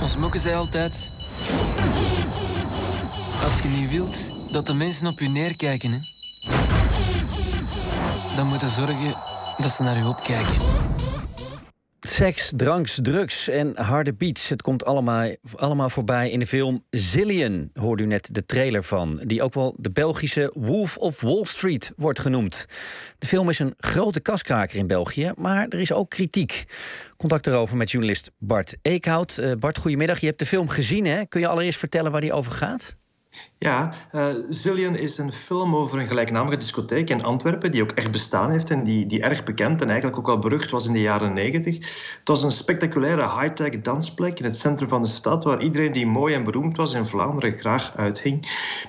Ons moeke zei altijd... Als je niet wilt dat de mensen op je neerkijken, dan moet je zorgen dat ze naar je opkijken. Seks, dranks, drugs en harde beats. Het komt allemaal, allemaal voorbij in de film Zillion. Hoorde u net de trailer van. Die ook wel de Belgische Wolf of Wall Street wordt genoemd. De film is een grote kaskraker in België, maar er is ook kritiek. Contact erover met journalist Bart Eekhout. Uh, Bart, goedemiddag. Je hebt de film gezien, hè? Kun je allereerst vertellen waar die over gaat? Ja, uh, Zillion is een film over een gelijknamige discotheek in Antwerpen, die ook echt bestaan heeft en die, die erg bekend en eigenlijk ook wel berucht was in de jaren negentig. Het was een spectaculaire high-tech dansplek in het centrum van de stad, waar iedereen die mooi en beroemd was in Vlaanderen graag uithing.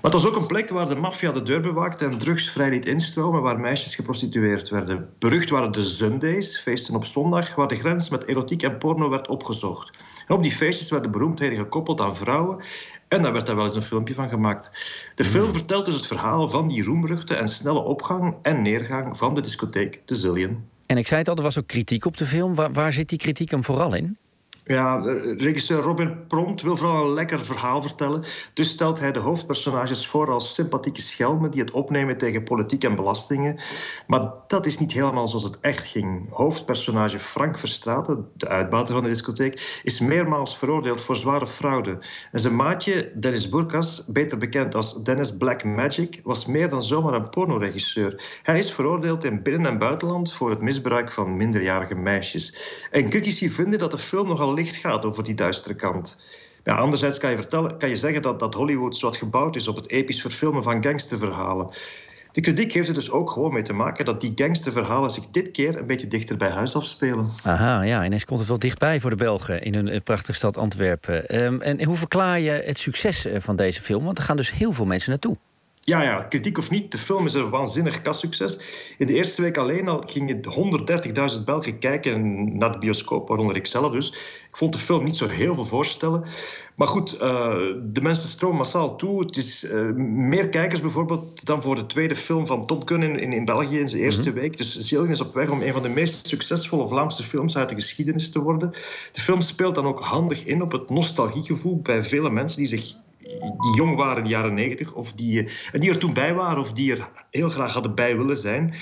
Maar het was ook een plek waar de maffia de deur bewaakte en drugs vrij liet instromen, waar meisjes geprostitueerd werden. Berucht waren de Sundays, feesten op zondag, waar de grens met erotiek en porno werd opgezocht. En op die feestjes werden beroemdheden gekoppeld aan vrouwen. En daar werd daar wel eens een filmpje van gemaakt. De film hmm. vertelt dus het verhaal van die roemruchte en snelle opgang en neergang van de discotheek De Zillion. En ik zei het al, er was ook kritiek op de film. Waar, waar zit die kritiek hem vooral in? Ja, regisseur Robin Prompt wil vooral een lekker verhaal vertellen. Dus stelt hij de hoofdpersonages voor als sympathieke schelmen die het opnemen tegen politiek en belastingen. Maar dat is niet helemaal zoals het echt ging. Hoofdpersonage Frank Verstraeten, de uitbater van de discotheek, is meermaals veroordeeld voor zware fraude. En zijn maatje Dennis Burkas, beter bekend als Dennis Black Magic, was meer dan zomaar een pornoregisseur. Hij is veroordeeld in binnen- en buitenland voor het misbruik van minderjarige meisjes. En critici vinden dat de film nogal licht gaat over die duistere kant. Ja, anderzijds kan je, vertellen, kan je zeggen dat, dat Hollywood zo wat gebouwd is op het episch verfilmen van gangsterverhalen. De kritiek heeft er dus ook gewoon mee te maken dat die gangsterverhalen zich dit keer een beetje dichter bij huis afspelen. Aha, ja, ineens komt het wel dichtbij voor de Belgen in hun eh, prachtige stad Antwerpen. Um, en hoe verklaar je het succes eh, van deze film? Want er gaan dus heel veel mensen naartoe. Ja, ja, kritiek of niet, de film is een waanzinnig kassucces. In de eerste week alleen al gingen 130.000 Belgen kijken naar de bioscoop, waaronder ik zelf dus. Ik vond de film niet zo heel veel voorstellen. Maar goed, uh, de mensen stromen massaal toe. Het is uh, meer kijkers bijvoorbeeld dan voor de tweede film van Top Gun in, in, in België in zijn eerste mm -hmm. week. Dus Zillion is op weg om een van de meest succesvolle Vlaamse films uit de geschiedenis te worden. De film speelt dan ook handig in op het nostalgiegevoel bij vele mensen die zich die jong waren in de jaren negentig, of die, eh, die er toen bij waren, of die er heel graag hadden bij willen zijn.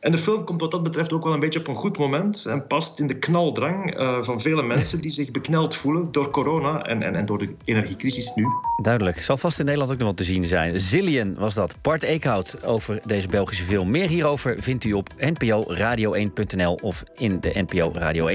En de film komt wat dat betreft ook wel een beetje op een goed moment en past in de knaldrang uh, van vele mensen die zich bekneld voelen door corona en, en, en door de energiecrisis nu. Duidelijk. Zal vast in Nederland ook nog wat te zien zijn. Zillion was dat. Bart Eekhout over deze Belgische film. Meer hierover vindt u op nporadio1.nl of in de NPO Radio 1